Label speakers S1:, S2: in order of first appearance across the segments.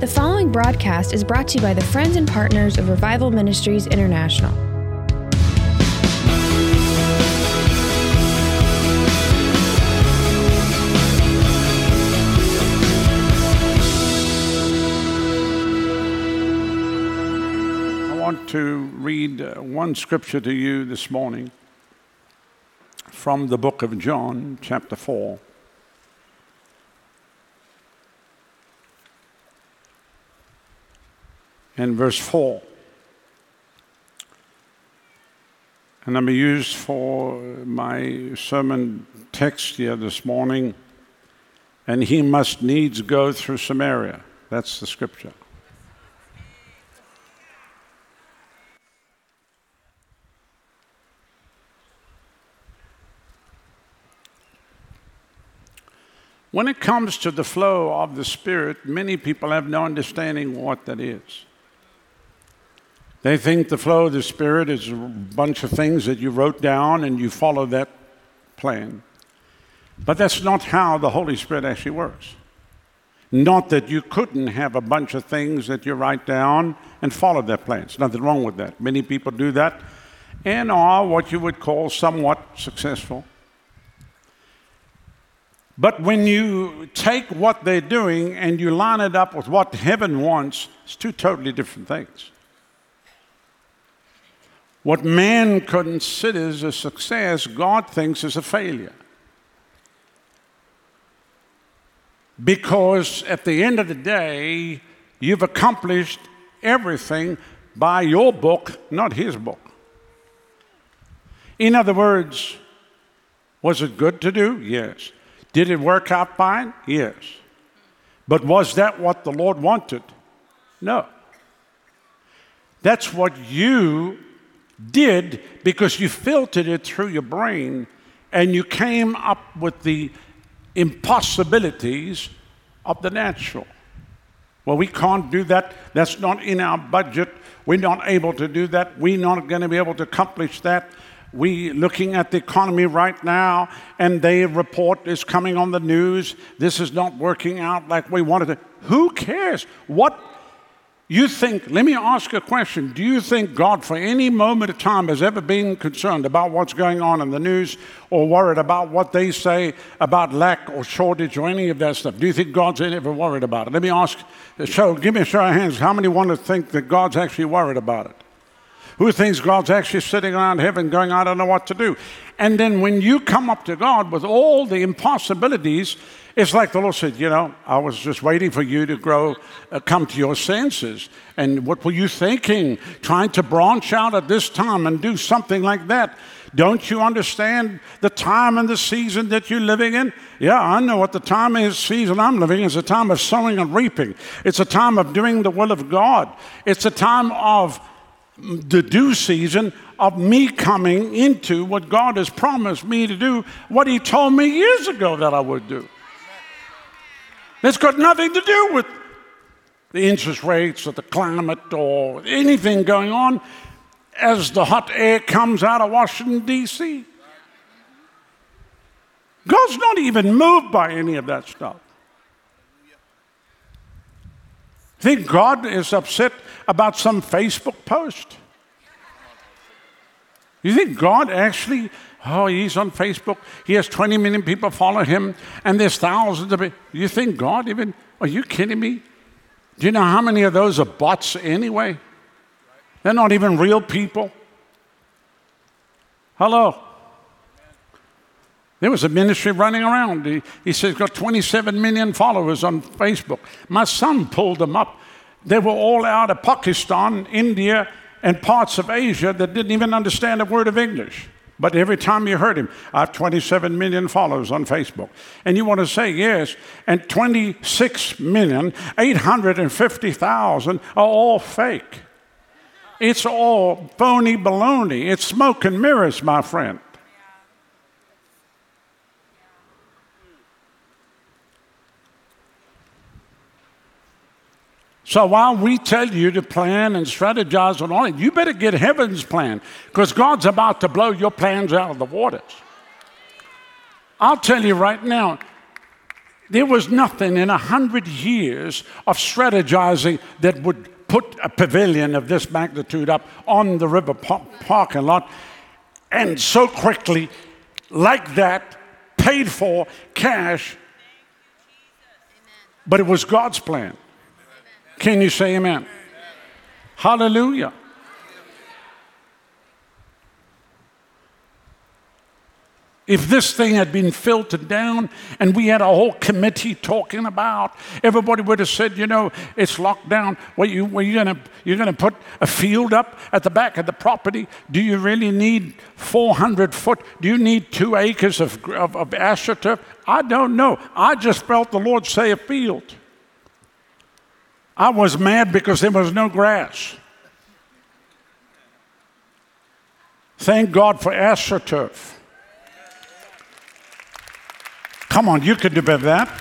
S1: The following broadcast is brought to you by the friends and partners of Revival Ministries International.
S2: I want to read uh, one scripture to you this morning from the book of John, chapter 4. And verse 4. And I'm used for my sermon text here this morning. And he must needs go through Samaria. That's the scripture. When it comes to the flow of the Spirit, many people have no understanding what that is. They think the flow of the Spirit is a bunch of things that you wrote down and you follow that plan. But that's not how the Holy Spirit actually works. Not that you couldn't have a bunch of things that you write down and follow that plan. There's nothing wrong with that. Many people do that and are what you would call somewhat successful. But when you take what they're doing and you line it up with what heaven wants, it's two totally different things. What man considers a success, God thinks is a failure. Because at the end of the day, you've accomplished everything by your book, not his book. In other words, was it good to do? Yes. Did it work out fine? Yes. But was that what the Lord wanted? No. That's what you did because you filtered it through your brain and you came up with the impossibilities of the natural. Well, we can't do that. That's not in our budget. We're not able to do that. We're not going to be able to accomplish that we looking at the economy right now and the report is coming on the news this is not working out like we wanted to who cares what you think let me ask a question. Do you think god for any moment of time has ever been concerned about what's going on in the news or worried about what they say about lack or shortage or any of that stuff? Do you think god's ever worried about it? Let me ask show give me a show of hands. How many want to think that god's actually worried about it? Who thinks God's actually sitting around heaven going, I don't know what to do. And then when you come up to God with all the impossibilities, it's like the Lord said, You know, I was just waiting for you to grow, uh, come to your senses. And what were you thinking? Trying to branch out at this time and do something like that. Don't you understand the time and the season that you're living in? Yeah, I know what the time is, season I'm living in. It's a time of sowing and reaping. It's a time of doing the will of God. It's a time of the due season of me coming into what God has promised me to do, what He told me years ago that I would do. It's got nothing to do with the interest rates or the climate or anything going on as the hot air comes out of Washington, D.C. God's not even moved by any of that stuff. Think God is upset about some Facebook post? You think God actually, oh, he's on Facebook, he has 20 million people follow him, and there's thousands of people. You think God even, are you kidding me? Do you know how many of those are bots anyway? They're not even real people. Hello. There was a ministry running around. He, he says he's got 27 million followers on Facebook. My son pulled them up. They were all out of Pakistan, India, and parts of Asia that didn't even understand a word of English. But every time you heard him, I have 27 million followers on Facebook. And you want to say yes, and 26 million, 850,000 are all fake. It's all phony baloney. It's smoke and mirrors, my friend. So while we tell you to plan and strategize and all that, you better get heaven's plan because God's about to blow your plans out of the waters. I'll tell you right now, There was nothing in a hundred years of strategizing that would put a pavilion of this magnitude up on the river park parking lot and so quickly, like that, paid for cash. But it was God's plan. Can you say amen? Hallelujah. If this thing had been filtered down and we had a whole committee talking about, everybody would have said, you know, it's locked down. Well, you, well you're going you're gonna put a field up at the back of the property? Do you really need 400 foot? Do you need two acres of, of, of astroturf? I don't know. I just felt the Lord say a field. I was mad because there was no grass. Thank God for astroturf. Come on, you could do better than that.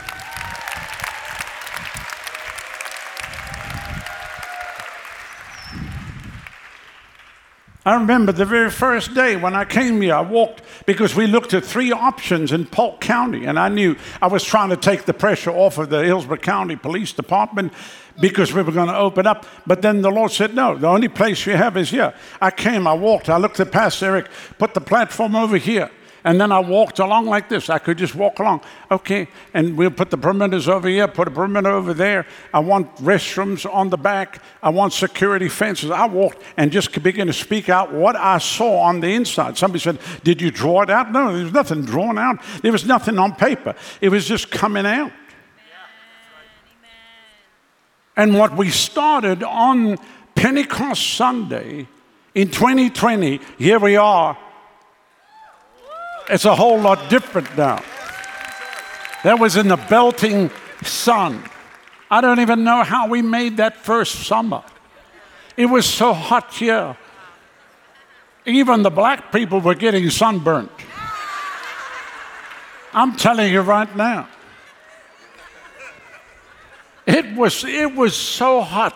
S2: I remember the very first day when I came here, I walked because we looked at three options in Polk County, and I knew I was trying to take the pressure off of the Hillsborough County Police Department because we were going to open up. But then the Lord said, No, the only place you have is here. I came, I walked, I looked at Pastor Eric, put the platform over here. And then I walked along like this. I could just walk along. Okay, and we'll put the perimeters over here, put a perimeter over there. I want restrooms on the back. I want security fences. I walked and just began to speak out what I saw on the inside. Somebody said, Did you draw it out? No, there was nothing drawn out. There was nothing on paper. It was just coming out. And what we started on Pentecost Sunday in 2020, here we are it's a whole lot different now. That was in the belting sun. I don't even know how we made that first summer. It was so hot here. Even the black people were getting sunburnt. I'm telling you right now. It was, it was so hot.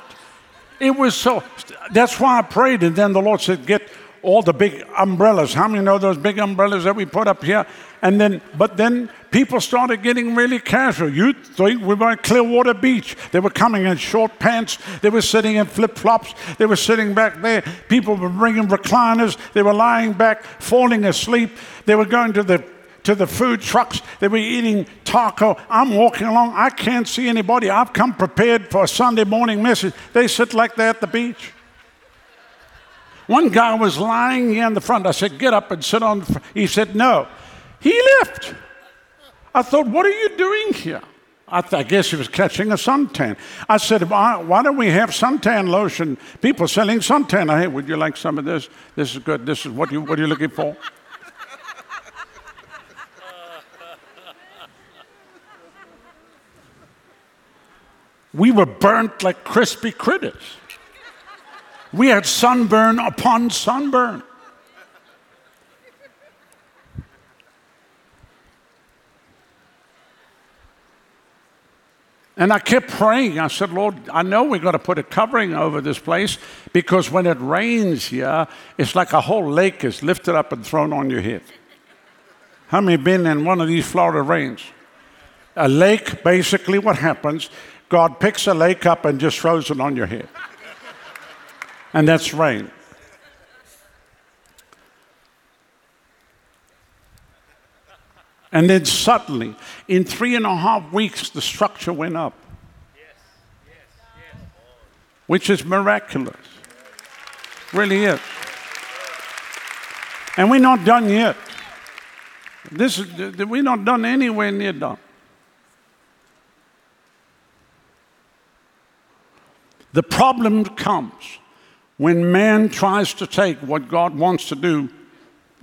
S2: It was so, that's why I prayed. And then the Lord said, Get all the big umbrellas. How many know those big umbrellas that we put up here? And then, but then people started getting really casual. You think we were at Clearwater Beach. They were coming in short pants. They were sitting in flip flops. They were sitting back there. People were bringing recliners. They were lying back, falling asleep. They were going to the to the food trucks. They were eating taco. I'm walking along. I can't see anybody. I've come prepared for a Sunday morning message. They sit like that at the beach. One guy was lying in the front. I said, Get up and sit on the front. He said, No. He left. I thought, What are you doing here? I, th- I guess he was catching a suntan. I said, why, why, don't we have suntan lotion? People selling suntan. Hey, would you like some of this? This is good. This is what you what are you looking for? we were burnt like crispy critters. We had sunburn upon sunburn. And I kept praying. I said, Lord, I know we're going to put a covering over this place because when it rains here, it's like a whole lake is lifted up and thrown on your head. How many been in one of these Florida rains? A lake, basically, what happens? God picks a lake up and just throws it on your head and that's rain. And then suddenly, in three and a half weeks, the structure went up, which is miraculous. Really is. And we're not done yet. This is, we're not done anywhere near done. The problem comes when man tries to take what God wants to do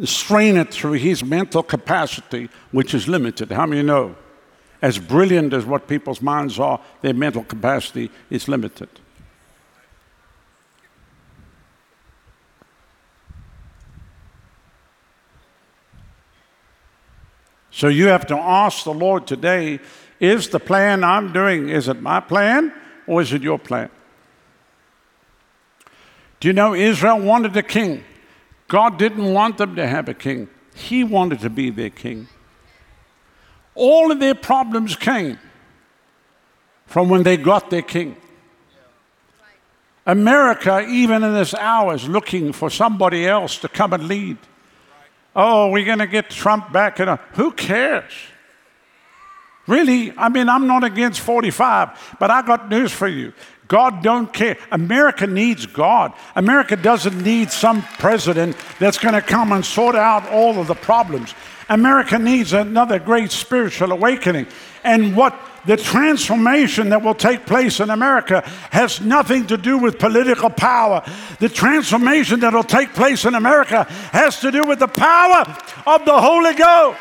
S2: strain it through his mental capacity, which is limited. How many know? As brilliant as what people's minds are, their mental capacity is limited. So you have to ask the Lord today is the plan I'm doing, is it my plan or is it your plan? Do you know Israel wanted a king? God didn't want them to have a king, He wanted to be their king. All of their problems came from when they got their king. America, even in this hour, is looking for somebody else to come and lead. Oh, we're going to get Trump back. And who cares? Really? I mean, I'm not against 45, but I got news for you. God don't care. America needs God. America doesn't need some president that's going to come and sort out all of the problems. America needs another great spiritual awakening. And what the transformation that will take place in America has nothing to do with political power. The transformation that will take place in America has to do with the power of the Holy Ghost.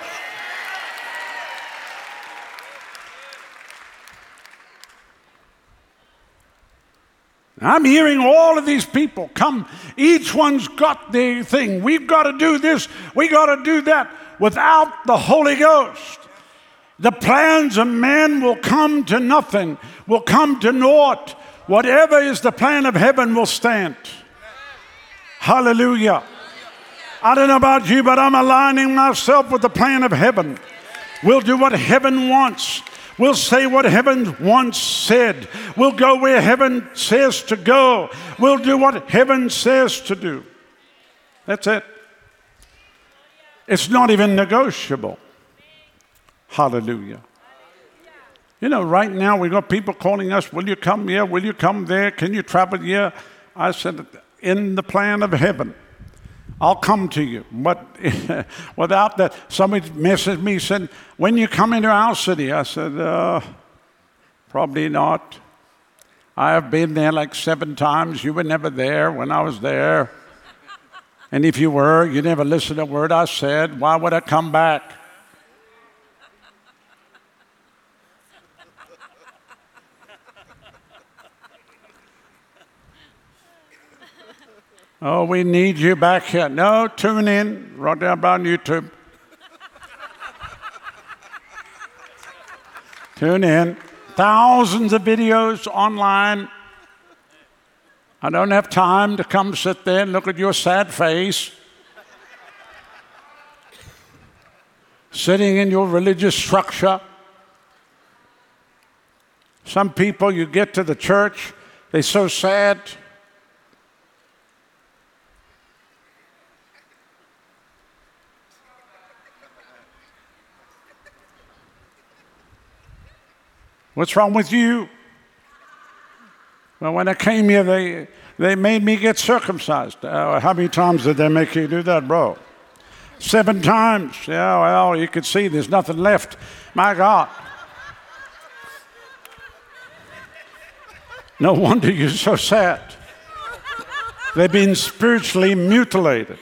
S2: I'm hearing all of these people come. Each one's got their thing. We've got to do this. We got to do that. Without the Holy Ghost, the plans of man will come to nothing, will come to naught. Whatever is the plan of heaven will stand. Hallelujah. I don't know about you, but I'm aligning myself with the plan of heaven. We'll do what heaven wants. We'll say what heaven once said. We'll go where heaven says to go. We'll do what heaven says to do. That's it. It's not even negotiable. Hallelujah. You know, right now we've got people calling us, Will you come here? Will you come there? Can you travel here? I said, In the plan of heaven. I'll come to you. But without that, somebody messaged me said, When you come into our city? I said, uh, Probably not. I have been there like seven times. You were never there when I was there. And if you were, you never listened to a word I said. Why would I come back? Oh, we need you back here. No, tune in right down on YouTube. tune in. Thousands of videos online. I don't have time to come sit there and look at your sad face. Sitting in your religious structure. Some people, you get to the church, they're so sad. What's wrong with you? Well, when I came here, they, they made me get circumcised. Uh, how many times did they make you do that, bro? Seven times. Yeah, well, you could see there's nothing left. My God. No wonder you're so sad. They've been spiritually mutilated.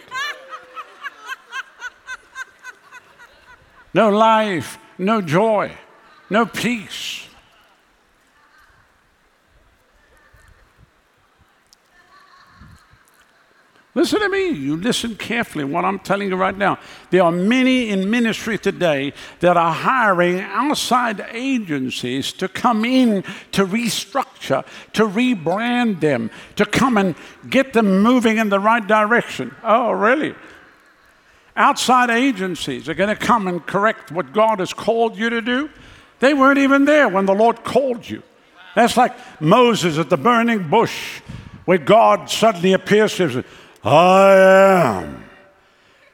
S2: No life, no joy, no peace. Listen to me. You listen carefully what I'm telling you right now. There are many in ministry today that are hiring outside agencies to come in to restructure, to rebrand them, to come and get them moving in the right direction. Oh, really? Outside agencies are going to come and correct what God has called you to do. They weren't even there when the Lord called you. That's like Moses at the burning bush, where God suddenly appears to him. I am.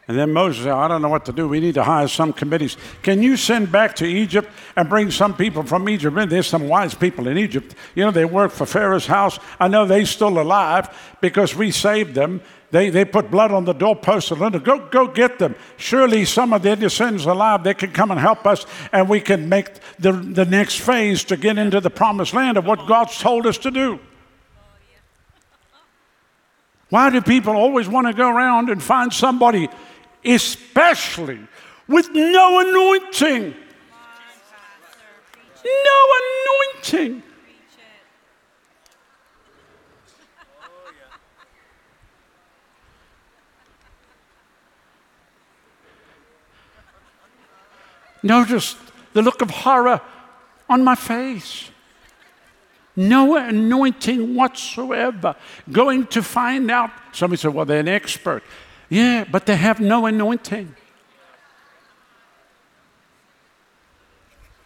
S2: And then Moses said, I don't know what to do. We need to hire some committees. Can you send back to Egypt and bring some people from Egypt in? There's some wise people in Egypt. You know, they work for Pharaoh's house. I know they're still alive because we saved them. They, they put blood on the doorpost and go, go get them. Surely some of their descendants are alive, they can come and help us and we can make the, the next phase to get into the promised land of what God's told us to do. Why do people always want to go around and find somebody, especially with no anointing? No anointing. Notice the look of horror on my face no anointing whatsoever. Going to find out. Somebody said, well, they're an expert. Yeah, but they have no anointing.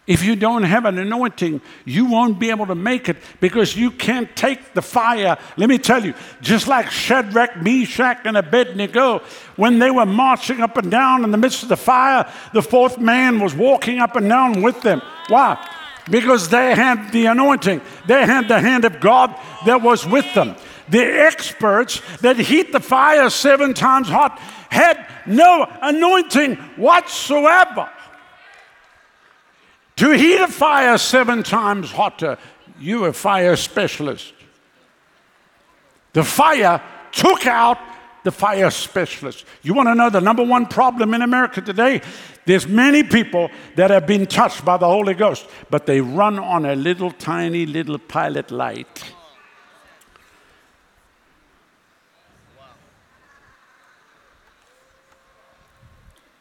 S2: If you don't have an anointing, you won't be able to make it because you can't take the fire. Let me tell you, just like Shadrach, Meshach, and Abednego, when they were marching up and down in the midst of the fire, the fourth man was walking up and down with them. Why? Because they had the anointing, they had the hand of God that was with them. The experts that heat the fire seven times hot had no anointing whatsoever. To heat a fire seven times hotter, you a fire specialist. The fire took out the fire specialist. You want to know the number one problem in America today? There's many people that have been touched by the Holy Ghost, but they run on a little tiny little pilot light.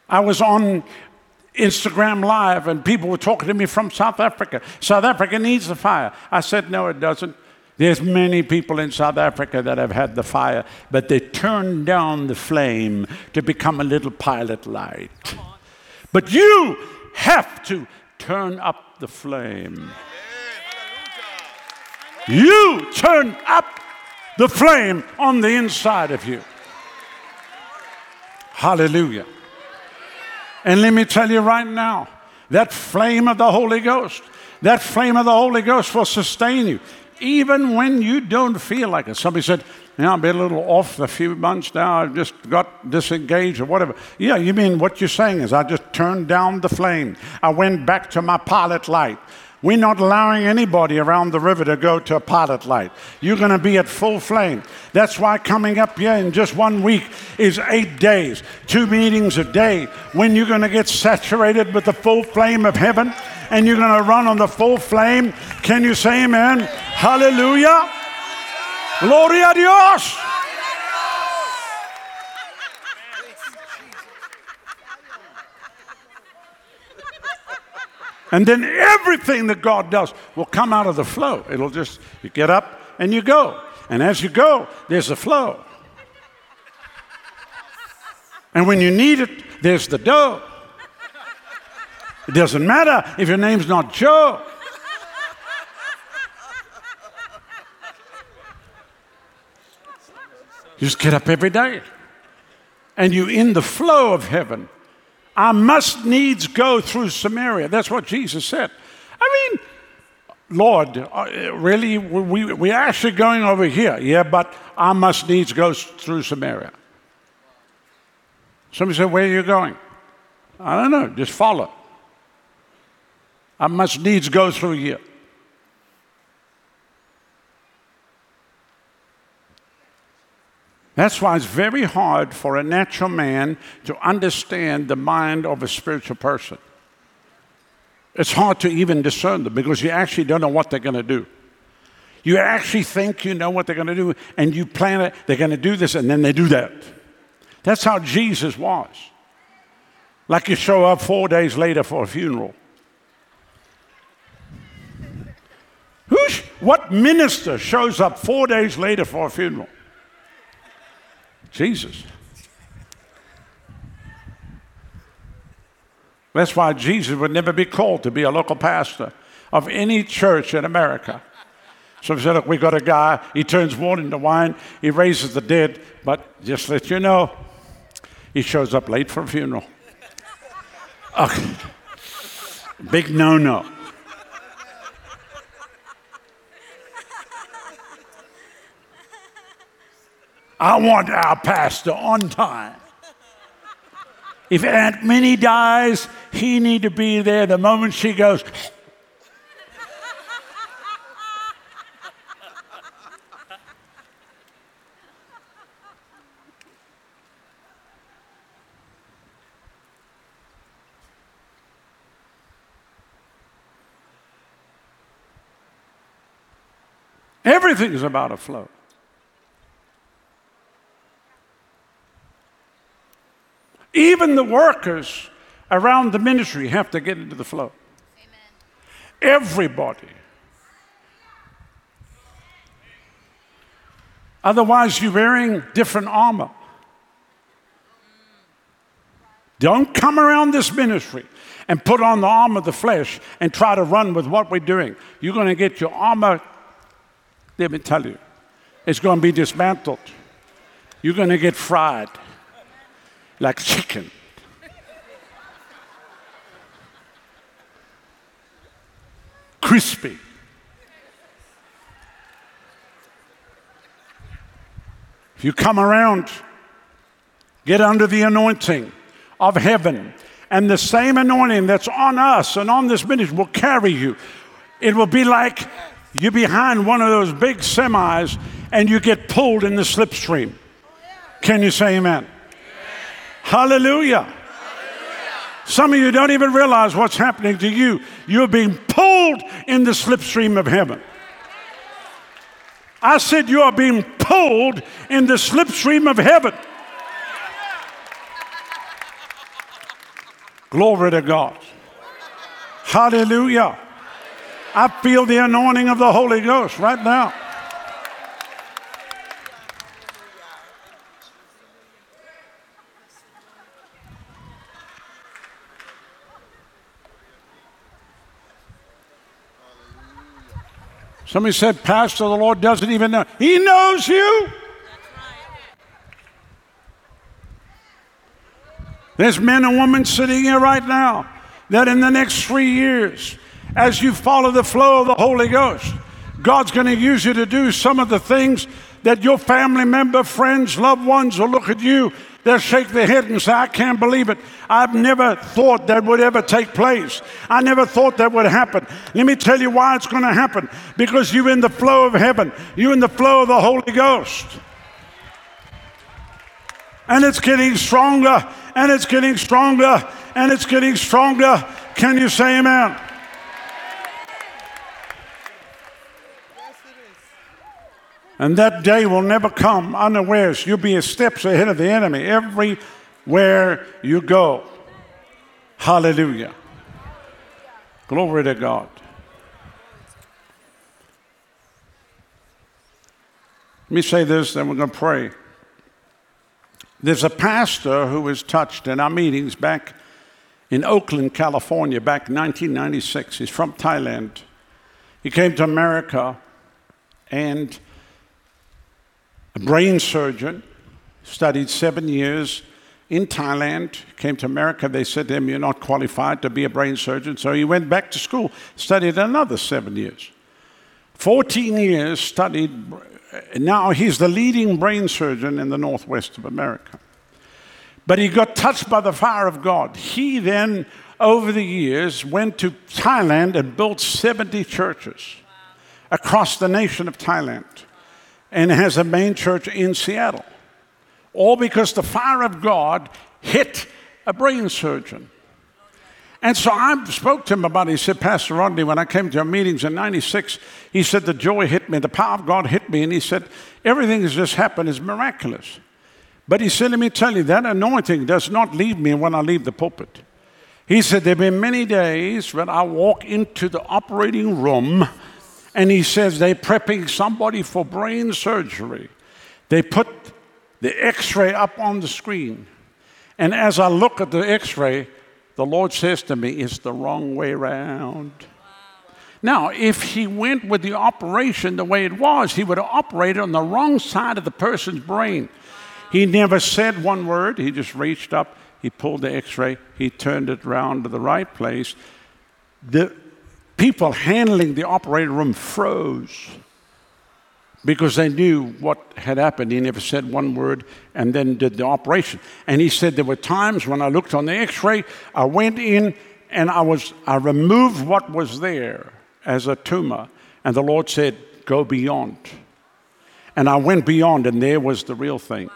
S2: I was on Instagram Live, and people were talking to me from South Africa. South Africa needs the fire. I said, No, it doesn't. There's many people in South Africa that have had the fire, but they turned down the flame to become a little pilot light. But you have to turn up the flame. You turn up the flame on the inside of you. Hallelujah. And let me tell you right now that flame of the Holy Ghost, that flame of the Holy Ghost will sustain you, even when you don't feel like it. Somebody said, yeah, I've been a little off a few months now. I've just got disengaged or whatever. Yeah, you mean what you're saying is I just turned down the flame. I went back to my pilot light. We're not allowing anybody around the river to go to a pilot light. You're going to be at full flame. That's why coming up here in just one week is eight days, two meetings a day, when you're going to get saturated with the full flame of heaven and you're going to run on the full flame. Can you say amen? Hallelujah. Gloria Dios. And then everything that God does will come out of the flow. It'll just, you get up and you go. And as you go, there's a flow. And when you need it, there's the dough. It doesn't matter if your name's not Joe. You just get up every day. And you're in the flow of heaven. I must needs go through Samaria. That's what Jesus said. I mean, Lord, uh, really, we, we're actually going over here. Yeah, but I must needs go through Samaria. Somebody said, Where are you going? I don't know, just follow. I must needs go through you. That's why it's very hard for a natural man to understand the mind of a spiritual person. It's hard to even discern them because you actually don't know what they're going to do. You actually think you know what they're going to do, and you plan it, they're going to do this, and then they do that. That's how Jesus was. Like you show up four days later for a funeral. What minister shows up four days later for a funeral? Jesus. That's why Jesus would never be called to be a local pastor of any church in America. So he said, Look, we got a guy, he turns water into wine, he raises the dead, but just let you know, he shows up late for a funeral. Okay. Big no no. I want our pastor on time. If Aunt Minnie dies, he need to be there the moment she goes. Everything is about a flow. Even the workers around the ministry have to get into the flow. Amen. Everybody. Otherwise, you're wearing different armor. Don't come around this ministry and put on the armor of the flesh and try to run with what we're doing, you're going to get your armor, let me tell you, it's going to be dismantled. You're going to get fried like chicken. Crispy. If you come around, get under the anointing of heaven, and the same anointing that's on us and on this ministry will carry you. It will be like you're behind one of those big semis and you get pulled in the slipstream. Can you say amen? Hallelujah. Hallelujah. Some of you don't even realize what's happening to you. You're being pulled in the slipstream of heaven. I said, You are being pulled in the slipstream of heaven. Glory to God. Hallelujah. I feel the anointing of the Holy Ghost right now. Somebody said, Pastor, the Lord doesn't even know. He knows you. There's men and women sitting here right now that in the next three years, as you follow the flow of the Holy Ghost, God's going to use you to do some of the things that your family member, friends, loved ones will look at you They'll shake their head and say, I can't believe it. I've never thought that would ever take place. I never thought that would happen. Let me tell you why it's going to happen. Because you're in the flow of heaven, you're in the flow of the Holy Ghost. And it's getting stronger, and it's getting stronger, and it's getting stronger. Can you say amen? And that day will never come unawares. You'll be a steps ahead of the enemy everywhere you go. Hallelujah. Glory to God. Let me say this, then we're going to pray. There's a pastor who was touched in our meetings back in Oakland, California, back in 1996. He's from Thailand. He came to America and a brain surgeon, studied seven years in Thailand, came to America. They said to him, You're not qualified to be a brain surgeon. So he went back to school, studied another seven years. 14 years studied. Now he's the leading brain surgeon in the northwest of America. But he got touched by the fire of God. He then, over the years, went to Thailand and built 70 churches across the nation of Thailand and has a main church in Seattle. All because the fire of God hit a brain surgeon. And so I spoke to him about it. He said, Pastor Rodney, when I came to your meetings in 96, he said, the joy hit me, the power of God hit me. And he said, everything that's just happened is miraculous. But he said, let me tell you, that anointing does not leave me when I leave the pulpit. He said, there have been many days when I walk into the operating room and he says they're prepping somebody for brain surgery. They put the x ray up on the screen. And as I look at the x ray, the Lord says to me, It's the wrong way around. Now, if he went with the operation the way it was, he would have operated on the wrong side of the person's brain. He never said one word. He just reached up, he pulled the x ray, he turned it around to the right place. The people handling the operating room froze because they knew what had happened. He never said one word and then did the operation. And he said there were times when I looked on the x ray, I went in and I, was, I removed what was there as a tumor. And the Lord said, Go beyond. And I went beyond, and there was the real thing.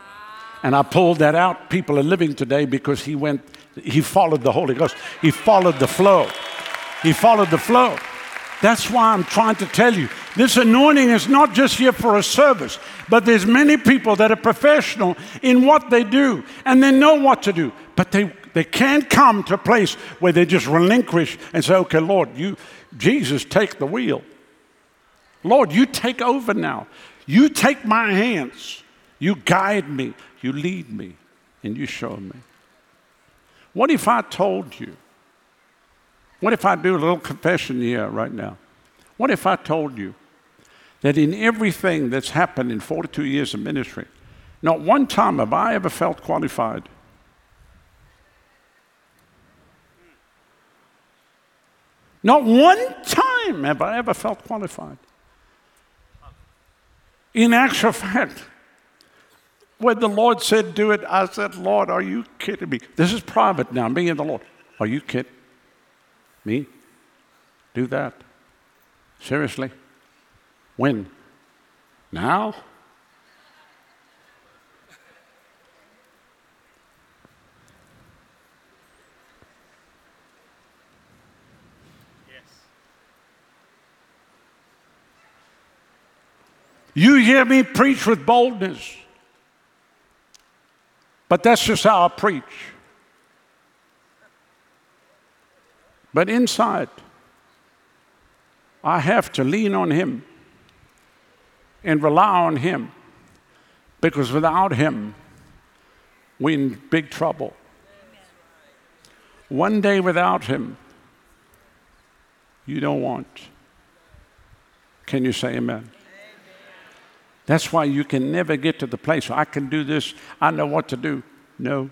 S2: And I pulled that out. People are living today because he went, he followed the Holy Ghost, he followed the flow. He followed the flow. That's why I'm trying to tell you this anointing is not just here for a service, but there's many people that are professional in what they do and they know what to do, but they, they can't come to a place where they just relinquish and say, okay, Lord, you, Jesus, take the wheel. Lord, you take over now. You take my hands. You guide me. You lead me. And you show me. What if I told you What if I do a little confession here right now? What if I told you that in everything that's happened in 42 years of ministry, not one time have I ever felt qualified? Not one time have I ever felt qualified. In actual fact, when the Lord said, Do it, I said, Lord, are you kidding me? This is private now, me and the Lord. Are you kidding me? Do that? Seriously? When? Now? You hear me preach with boldness. But that's just how I preach. But inside, I have to lean on Him and rely on Him because without Him, we're in big trouble. One day without Him, you don't want. Can you say amen? That's why you can never get to the place I can do this, I know what to do. No.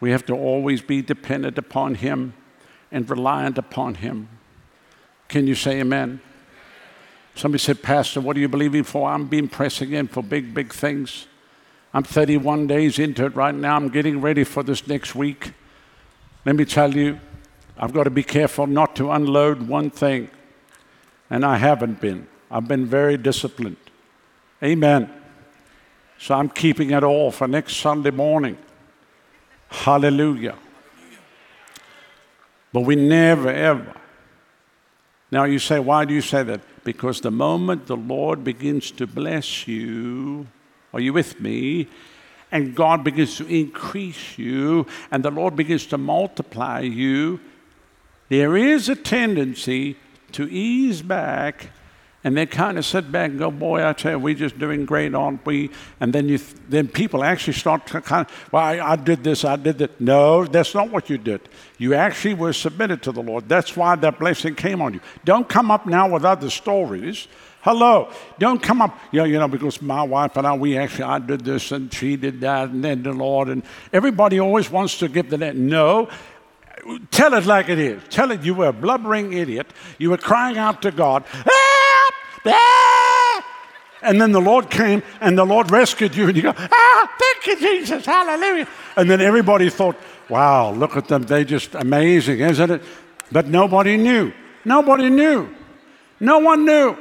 S2: We have to always be dependent upon Him and reliant upon Him. Can you say amen? Somebody said, Pastor, what are you believing for? I'm being pressed again for big, big things. I'm 31 days into it right now. I'm getting ready for this next week. Let me tell you, I've got to be careful not to unload one thing, and I haven't been. I've been very disciplined. Amen. So I'm keeping it all for next Sunday morning. Hallelujah. But we never, ever. Now you say, why do you say that? Because the moment the Lord begins to bless you, are you with me? And God begins to increase you, and the Lord begins to multiply you, there is a tendency to ease back and they kind of sit back and go, "Boy, I tell you, we're just doing great, aren't we?" And then you, then people actually start to kind of, "Well, I, I did this, I did that." No, that's not what you did. You actually were submitted to the Lord. That's why that blessing came on you. Don't come up now with other stories. Hello, don't come up, you know, you know, because my wife and I, we actually, I did this and she did that, and then the Lord, and everybody always wants to give the. No, tell it like it is. Tell it you were a blubbering idiot. You were crying out to God. Ah! Ah! And then the Lord came and the Lord rescued you, and you go, ah, thank you, Jesus, hallelujah. And then everybody thought, wow, look at them, they just amazing, isn't it? But nobody knew. Nobody knew. No one knew.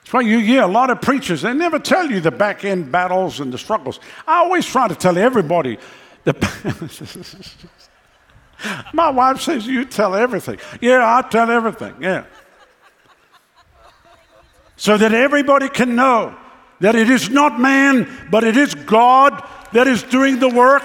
S2: That's why you hear a lot of preachers, they never tell you the back end battles and the struggles. I always try to tell everybody the. My wife says, You tell everything. Yeah, I tell everything. Yeah. So that everybody can know that it is not man, but it is God that is doing the work.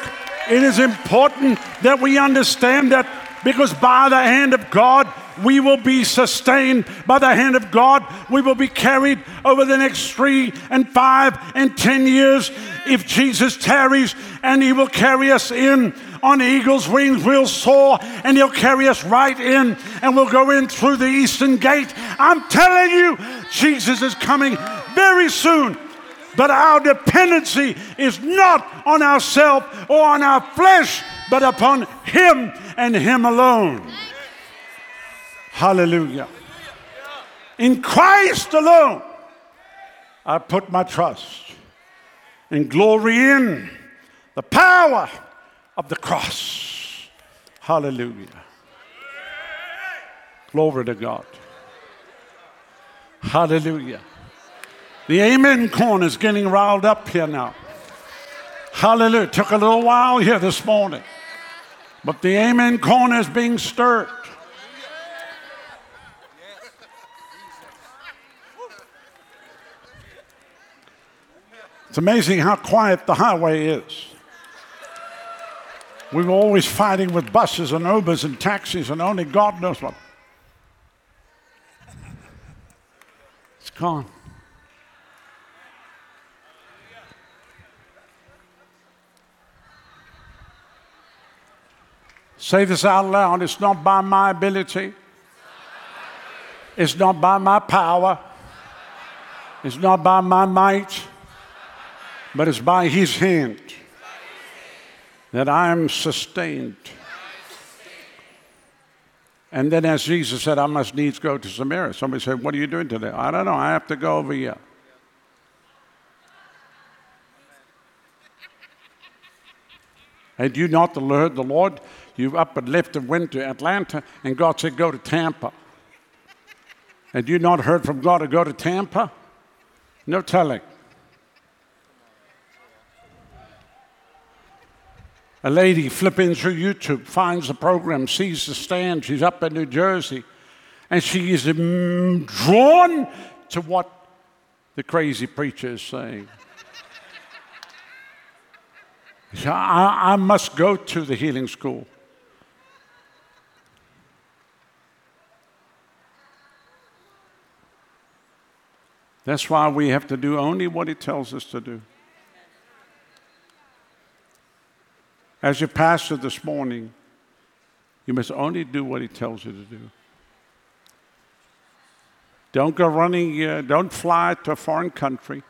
S2: It is important that we understand that because by the hand of God, we will be sustained by the hand of God. We will be carried over the next three and five and ten years if Jesus tarries, and He will carry us in on eagle's wings. We'll soar, and He'll carry us right in, and we'll go in through the eastern gate. I'm telling you, Jesus is coming very soon. But our dependency is not on ourselves or on our flesh, but upon Him and Him alone. Hallelujah. In Christ alone, I put my trust and glory in the power of the cross. Hallelujah. Glory to God. Hallelujah. The amen corn is getting riled up here now. Hallelujah. Took a little while here this morning. But the amen corn is being stirred. It's amazing how quiet the highway is. We were always fighting with buses and Ubers and taxis and only God knows what. It's gone. Say this out loud. It's not by my ability. It's not by my power. It's not by my might. But it's by His hand that I am sustained. And then, as Jesus said, I must needs go to Samaria. Somebody said, What are you doing today? I don't know. I have to go over here. Had you not heard the Lord, you up and left and went to Atlanta, and God said, Go to Tampa. Had you not heard from God to go to Tampa? No telling. A lady flipping through YouTube finds the program, sees the stand. She's up in New Jersey, and she is mm, drawn to what the crazy preacher is saying. I, I must go to the healing school. That's why we have to do only what He tells us to do. As your pastor this morning, you must only do what he tells you to do. Don't go running, uh, don't fly to a foreign country.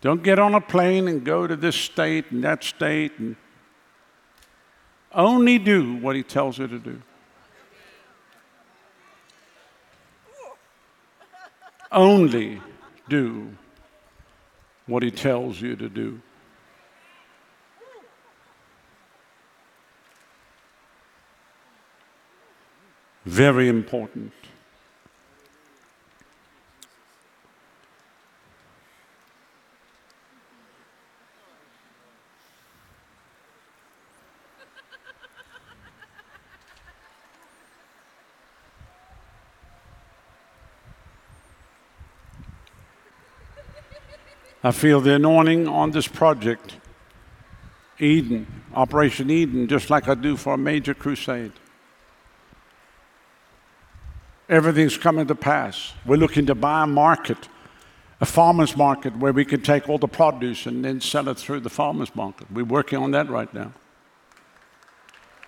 S2: Don't get on a plane and go to this state and that state. And only do what he tells you to do. Only do what he tells you to do. Very important. I feel the anointing on this project, Eden, Operation Eden, just like I do for a major crusade. Everything's coming to pass. We're looking to buy a market, a farmer's market, where we can take all the produce and then sell it through the farmer's market. We're working on that right now.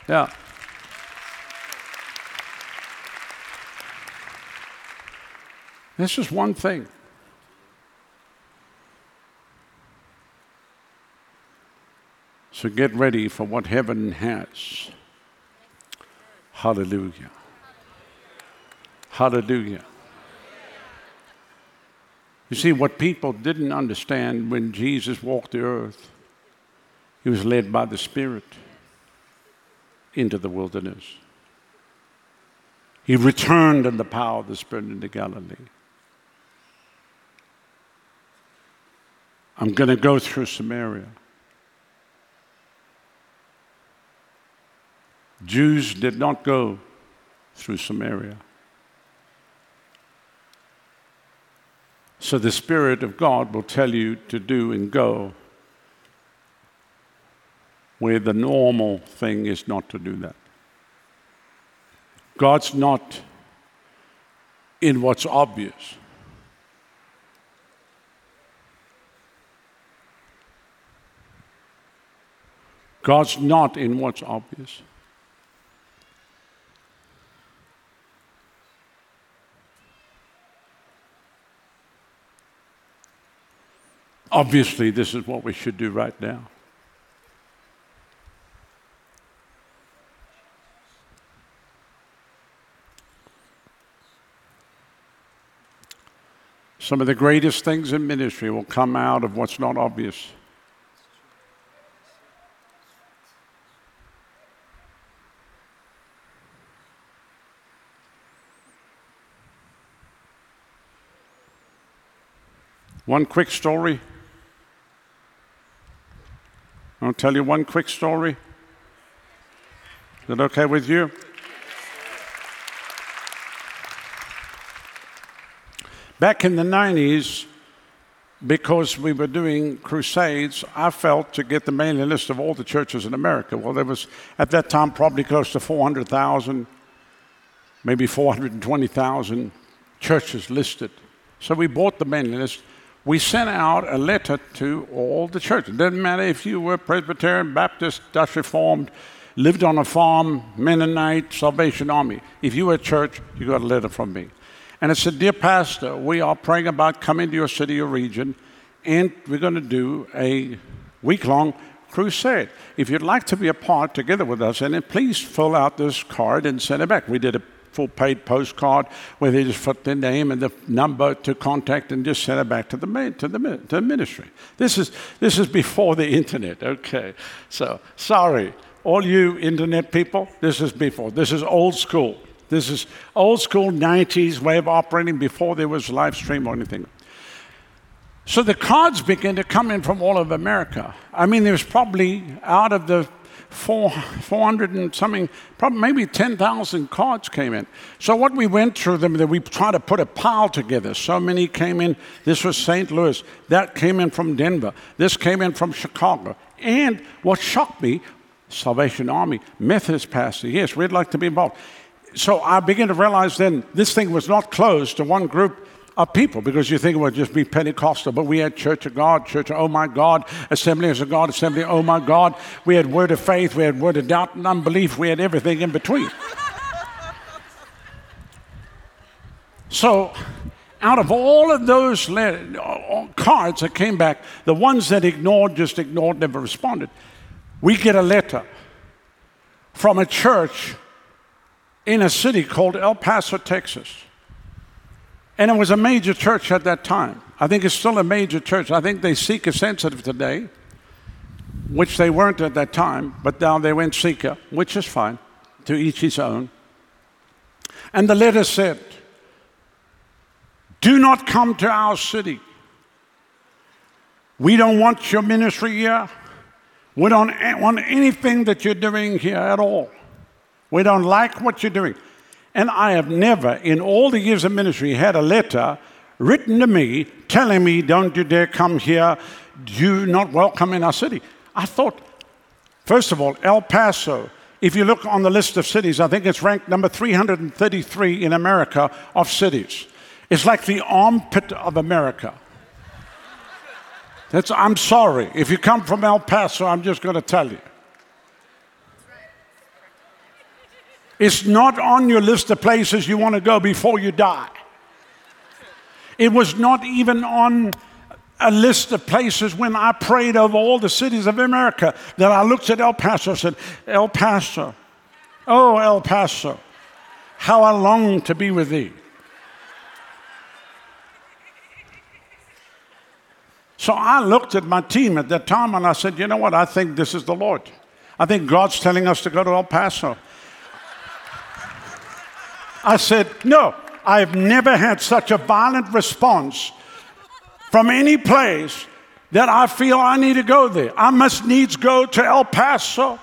S2: Yeah. This is one thing. So get ready for what heaven has. Hallelujah. Hallelujah. You see, what people didn't understand when Jesus walked the earth, he was led by the Spirit into the wilderness. He returned in the power of the Spirit into Galilee. I'm going to go through Samaria. Jews did not go through Samaria. So the Spirit of God will tell you to do and go where the normal thing is not to do that. God's not in what's obvious. God's not in what's obvious. Obviously, this is what we should do right now. Some of the greatest things in ministry will come out of what's not obvious. One quick story I'll tell you one quick story. Is that okay with you? Back in the 90s, because we were doing crusades, I felt to get the mailing list of all the churches in America. Well, there was at that time probably close to 400,000, maybe 420,000 churches listed. So we bought the mailing list we sent out a letter to all the churches. It didn't matter if you were Presbyterian, Baptist, Dutch Reformed, lived on a farm, Mennonite, Salvation Army. If you were a church, you got a letter from me. And it said, Dear Pastor, we are praying about coming to your city or region, and we're going to do a week long crusade. If you'd like to be a part together with us, and please fill out this card and send it back. We did a full paid postcard where they just put their name and the number to contact and just send it back to the, to the, to the ministry. This is, this is before the internet, okay? So, sorry, all you internet people, this is before. This is old school. This is old school 90s way of operating before there was live stream or anything. So the cards began to come in from all of America. I mean, there was probably out of the four, 400 and something, probably maybe 10,000 cards came in. So what we went through them, that we tried to put a pile together. So many came in. This was St. Louis. That came in from Denver. This came in from Chicago. And what shocked me, Salvation Army, Methodist pastor, yes, we'd like to be involved. So I began to realize then this thing was not closed to one group of people because you think it would just be Pentecostal, but we had Church of God, Church of Oh My God, Assemblies of God, Assembly Oh My God. We had Word of Faith, we had Word of Doubt and Unbelief, we had everything in between. so, out of all of those uh, cards that came back, the ones that ignored, just ignored, never responded, we get a letter from a church in a city called El Paso, Texas. And it was a major church at that time. I think it's still a major church. I think they seeker sensitive today, which they weren't at that time, but now they went seeker, which is fine, to each his own. And the letter said, Do not come to our city. We don't want your ministry here. We don't want anything that you're doing here at all. We don't like what you're doing. And I have never, in all the years of ministry, had a letter written to me telling me, Don't you dare come here, you're not welcome in our city. I thought, first of all, El Paso, if you look on the list of cities, I think it's ranked number 333 in America of cities. It's like the armpit of America. That's, I'm sorry. If you come from El Paso, I'm just going to tell you. It's not on your list of places you want to go before you die. It was not even on a list of places when I prayed over all the cities of America that I looked at El Paso and said, El Paso, oh, El Paso, how I long to be with thee. So I looked at my team at that time and I said, you know what? I think this is the Lord. I think God's telling us to go to El Paso. I said, No, I've never had such a violent response from any place that I feel I need to go there. I must needs go to El Paso.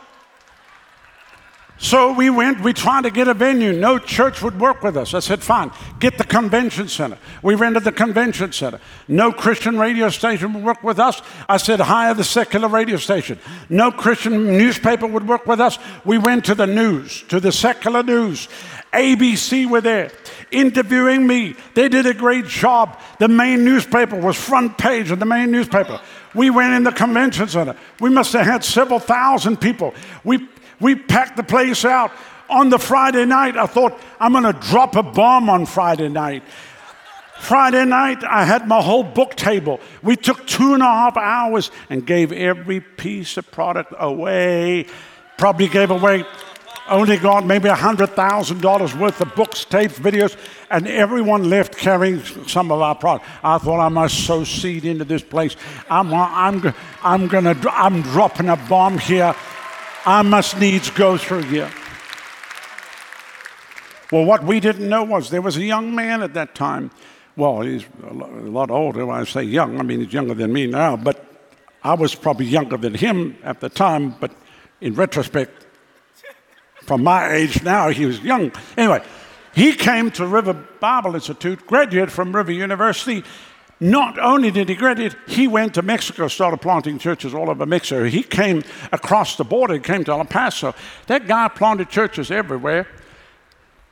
S2: So we went, we tried to get a venue. No church would work with us. I said, fine, get the convention center. We rented the convention center. No Christian radio station would work with us. I said, hire the secular radio station. No Christian newspaper would work with us. We went to the news, to the secular news. ABC were there interviewing me. They did a great job. The main newspaper was front page of the main newspaper. We went in the convention center. We must have had several thousand people. We, we packed the place out. On the Friday night, I thought, I'm going to drop a bomb on Friday night. Friday night, I had my whole book table. We took two and a half hours and gave every piece of product away. Probably gave away only got maybe $100,000 worth of books, tapes, videos, and everyone left carrying some of our product. I thought I must sow seed into this place. I'm, I'm, I'm, gonna, I'm dropping a bomb here. I must needs go through here. Well, what we didn't know was there was a young man at that time. Well, he's a lot older. When I say young, I mean he's younger than me now, but I was probably younger than him at the time, but in retrospect, from my age now, he was young. Anyway, he came to River Bible Institute, graduated from River University. Not only did he graduate, he went to Mexico, started planting churches all over Mexico. He came across the border, came to El Paso. That guy planted churches everywhere.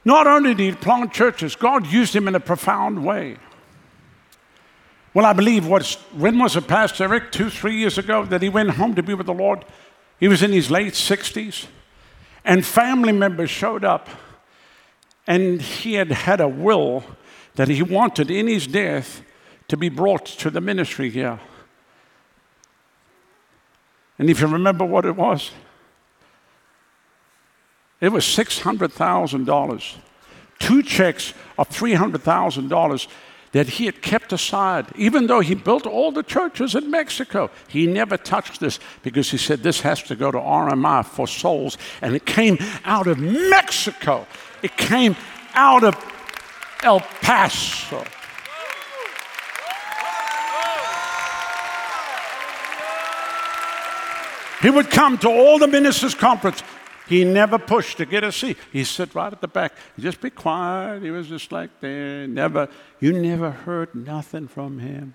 S2: Not only did he plant churches, God used him in a profound way. Well, I believe what when was it, Pastor Eric, two, three years ago, that he went home to be with the Lord? He was in his late 60s. And family members showed up, and he had had a will that he wanted in his death to be brought to the ministry here. And if you remember what it was, it was $600,000. Two checks of $300,000 that he had kept aside. Even though he built all the churches in Mexico, he never touched this because he said this has to go to RMI for souls. And it came out of Mexico, it came out of El Paso. He would come to all the ministers' conference. He never pushed to get a seat. He sat right at the back. He Just be quiet. He was just like there. Never, you never heard nothing from him.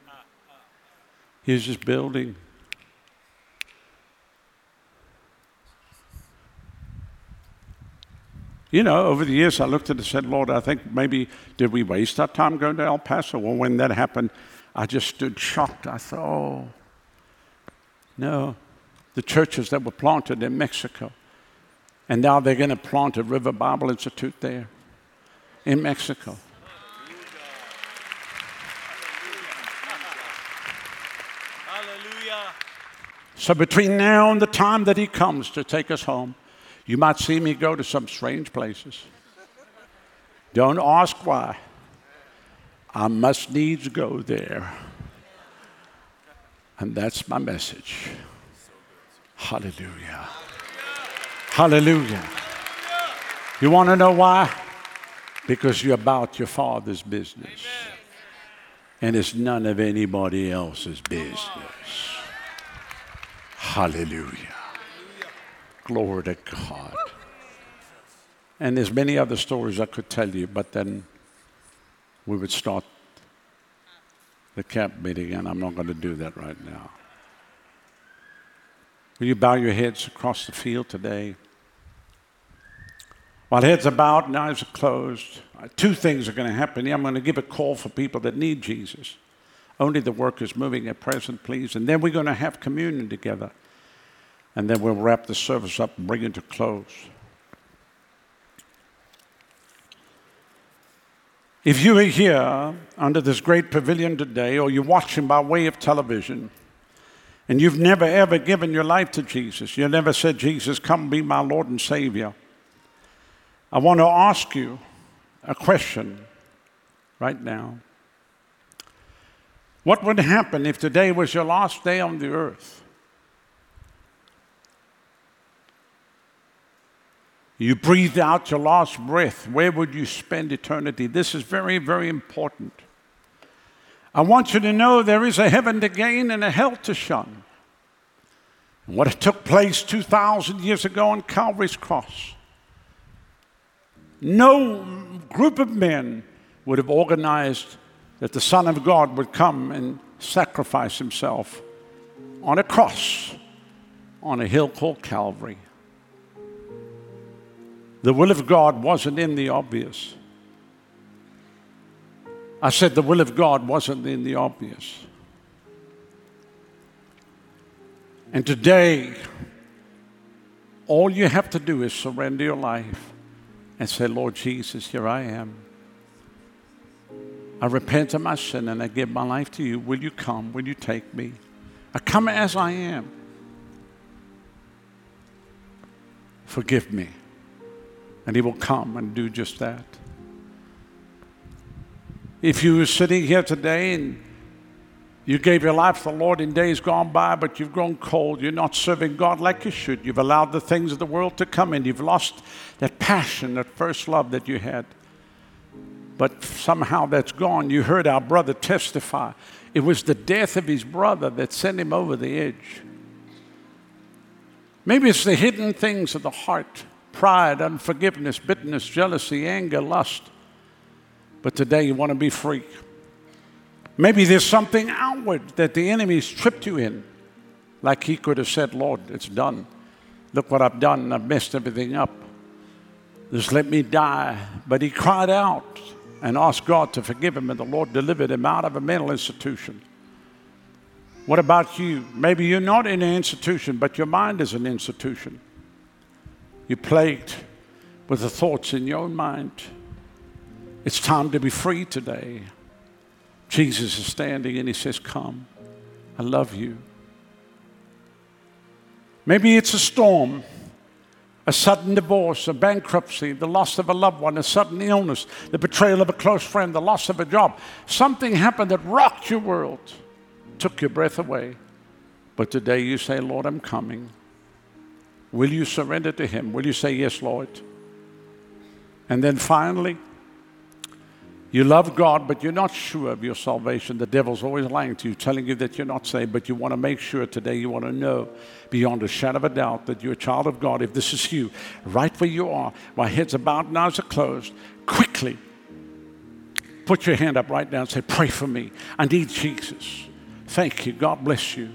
S2: He was just building. You know, over the years, I looked at it and said, Lord, I think maybe did we waste our time going to El Paso? Well, when that happened, I just stood shocked. I thought, oh, no. The churches that were planted in Mexico and now they're going to plant a River Bible Institute there in Mexico. Hallelujah. So between now and the time that he comes to take us home, you might see me go to some strange places. Don't ask why. I must needs go there. And that's my message. Hallelujah. Hallelujah. You want to know why? Because you're about your Father's business. And it's none of anybody else's business. Hallelujah. Glory to God. And there's many other stories I could tell you, but then we would start the camp meeting, and I'm not going to do that right now. Will you bow your heads across the field today? While heads are bowed and eyes are closed, uh, two things are going to happen. I'm going to give a call for people that need Jesus. Only the work is moving at present, please. And then we're going to have communion together. And then we'll wrap the service up and bring it to close. If you are here under this great pavilion today, or you're watching by way of television, and you've never ever given your life to Jesus, you never said, Jesus, come be my Lord and Savior, I want to ask you a question right now. What would happen if today was your last day on the earth? You breathed out your last breath. Where would you spend eternity? This is very, very important. I want you to know there is a heaven to gain and a hell to shun. What took place 2,000 years ago on Calvary's cross, no group of men would have organized that the Son of God would come and sacrifice himself on a cross on a hill called Calvary. The will of God wasn't in the obvious. I said the will of God wasn't in the obvious. And today, all you have to do is surrender your life and say, Lord Jesus, here I am. I repent of my sin and I give my life to you. Will you come? Will you take me? I come as I am. Forgive me. And He will come and do just that. If you are sitting here today and you gave your life to the Lord in days gone by, but you've grown cold. You're not serving God like you should. You've allowed the things of the world to come in. You've lost that passion, that first love that you had. But somehow that's gone. You heard our brother testify. It was the death of his brother that sent him over the edge. Maybe it's the hidden things of the heart pride, unforgiveness, bitterness, jealousy, anger, lust. But today you want to be free. Maybe there's something outward that the enemy's tripped you in. Like he could have said, Lord, it's done. Look what I've done. I've messed everything up. Just let me die. But he cried out and asked God to forgive him, and the Lord delivered him out of a mental institution. What about you? Maybe you're not in an institution, but your mind is an institution. You're plagued with the thoughts in your own mind. It's time to be free today. Jesus is standing and he says, Come, I love you. Maybe it's a storm, a sudden divorce, a bankruptcy, the loss of a loved one, a sudden illness, the betrayal of a close friend, the loss of a job. Something happened that rocked your world, took your breath away. But today you say, Lord, I'm coming. Will you surrender to Him? Will you say, Yes, Lord? And then finally, you love God, but you're not sure of your salvation. The devil's always lying to you, telling you that you're not saved, but you want to make sure today, you want to know beyond a shadow of a doubt that you're a child of God. If this is you, right where you are, my heads about and eyes are closed, quickly put your hand up right now and say, Pray for me. I need Jesus. Thank you. God bless you.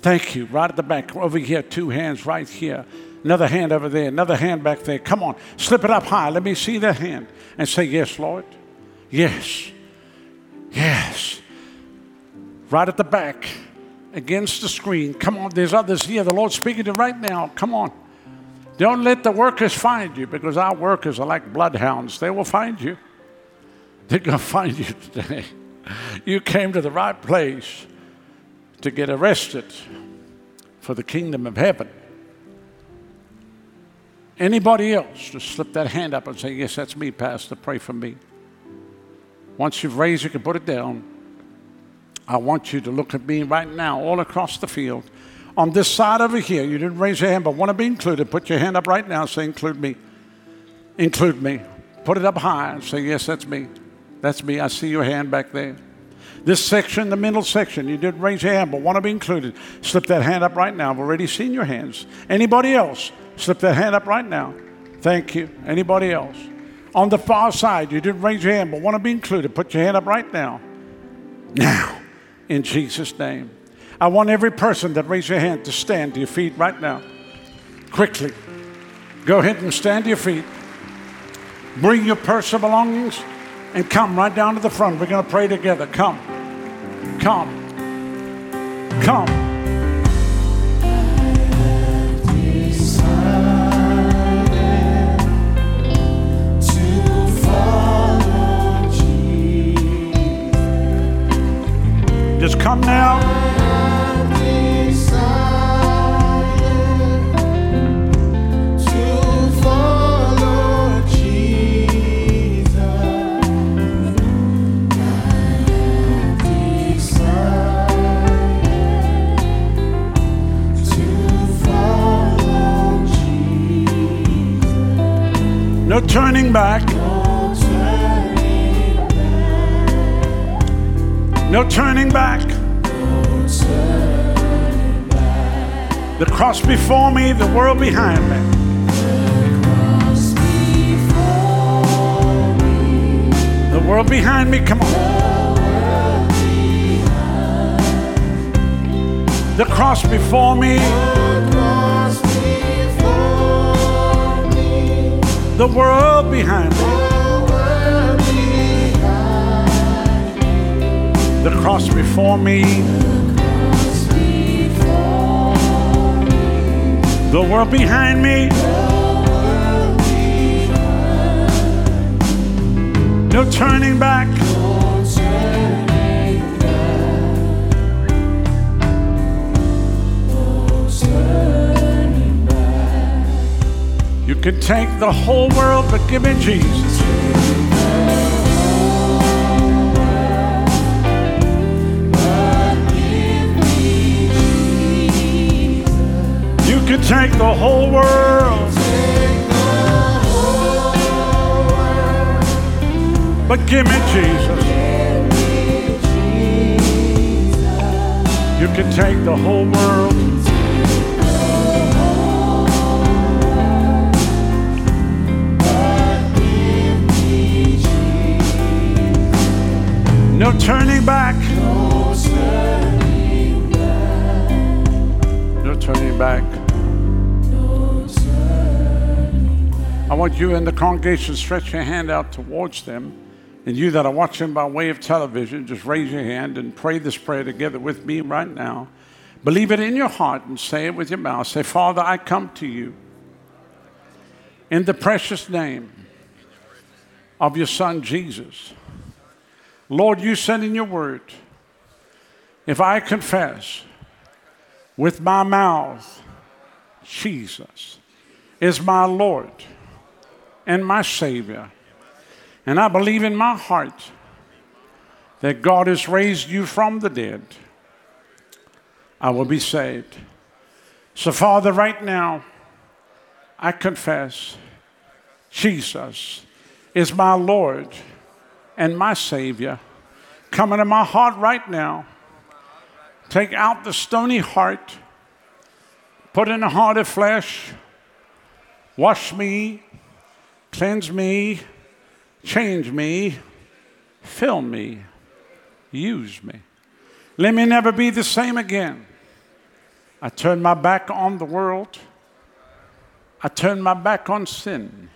S2: Thank you. Right at the back, over here, two hands right here. Another hand over there, another hand back there. Come on, slip it up high. Let me see that hand and say, Yes, Lord. Yes. Yes. Right at the back, against the screen. Come on, there's others here. The Lord's speaking to right now. Come on. Don't let the workers find you because our workers are like bloodhounds. They will find you. They're going to find you today. You came to the right place to get arrested for the kingdom of heaven. Anybody else, just slip that hand up and say, Yes, that's me, Pastor. Pray for me. Once you've raised, you can put it down. I want you to look at me right now, all across the field. On this side over here, you didn't raise your hand, but want to be included. Put your hand up right now. Say, include me. Include me. Put it up high say, yes, that's me. That's me. I see your hand back there. This section, the middle section, you didn't raise your hand, but want to be included. Slip that hand up right now. I've already seen your hands. Anybody else? Slip that hand up right now. Thank you. Anybody else? On the far side, you didn't raise your hand but want to be included. Put your hand up right now. Now, in Jesus' name. I want every person that raised your hand to stand to your feet right now. Quickly. Go ahead and stand to your feet. Bring your purse personal belongings and come right down to the front. We're going to pray together. Come. Come. Come. Just come now. No turning back. No turning back. The cross before me, the world behind me. The world behind me, come on. The cross before me. The world behind me. The cross before me, the world behind me. No turning back. You can take the whole world, but give me Jesus. Take the whole world. But give me Jesus. You can take the whole world. No turning back. No turning back. I want you in the congregation stretch your hand out towards them. And you that are watching by way of television, just raise your hand and pray this prayer together with me right now. Believe it in your heart and say it with your mouth. Say, Father, I come to you In the precious name of your Son, Jesus. Lord, you said in your word, if I confess with my mouth, Jesus is my Lord and my Savior, and I believe in my heart that God has raised you from the dead, I will be saved. So, Father, right now, I confess Jesus is my Lord and my Savior. Come into my heart right now. Take out the stony heart, put in a heart of flesh. Wash me, cleanse me, change me, fill me, use me. Let me never be the same again. I turn my back on the world. I turn my back on sin.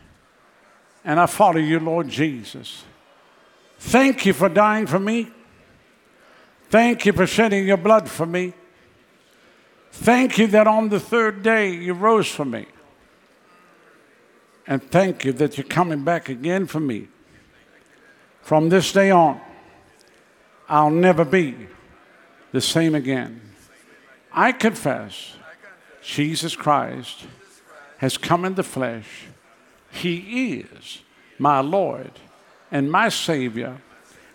S2: And I follow you, Lord Jesus. Thank you for dying for me. Thank you for shedding your blood for me. Thank you that on the third day you rose for me. And thank you that you're coming back again for me. From this day on, I'll never be the same again. I confess Jesus Christ has come in the flesh. He is my Lord and my Savior.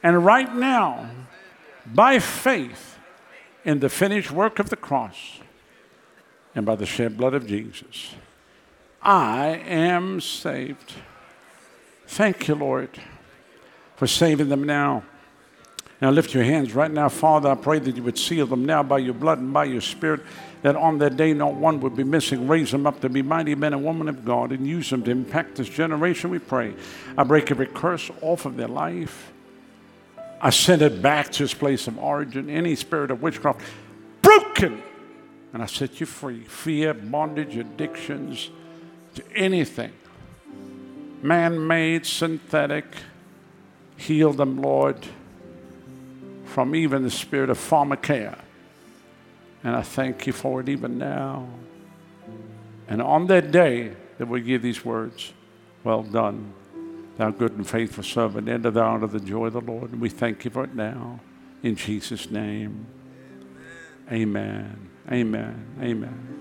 S2: And right now, by faith in the finished work of the cross and by the shed blood of Jesus, I am saved. Thank you, Lord, for saving them now. Now lift your hands right now, Father. I pray that you would seal them now by your blood and by your spirit, that on that day not one would be missing. Raise them up to be mighty men and women of God and use them to impact this generation, we pray. I break every curse off of their life. I send it back to its place of origin. Any spirit of witchcraft, broken. And I set you free. Fear, bondage, addictions, to anything man made, synthetic. Heal them, Lord, from even the spirit of pharmakeia. And I thank you for it even now. And on that day that we give these words, well done, thou good and faithful servant, enter thou into the joy of the Lord. And we thank you for it now. In Jesus' name. Amen. Amen. Amen.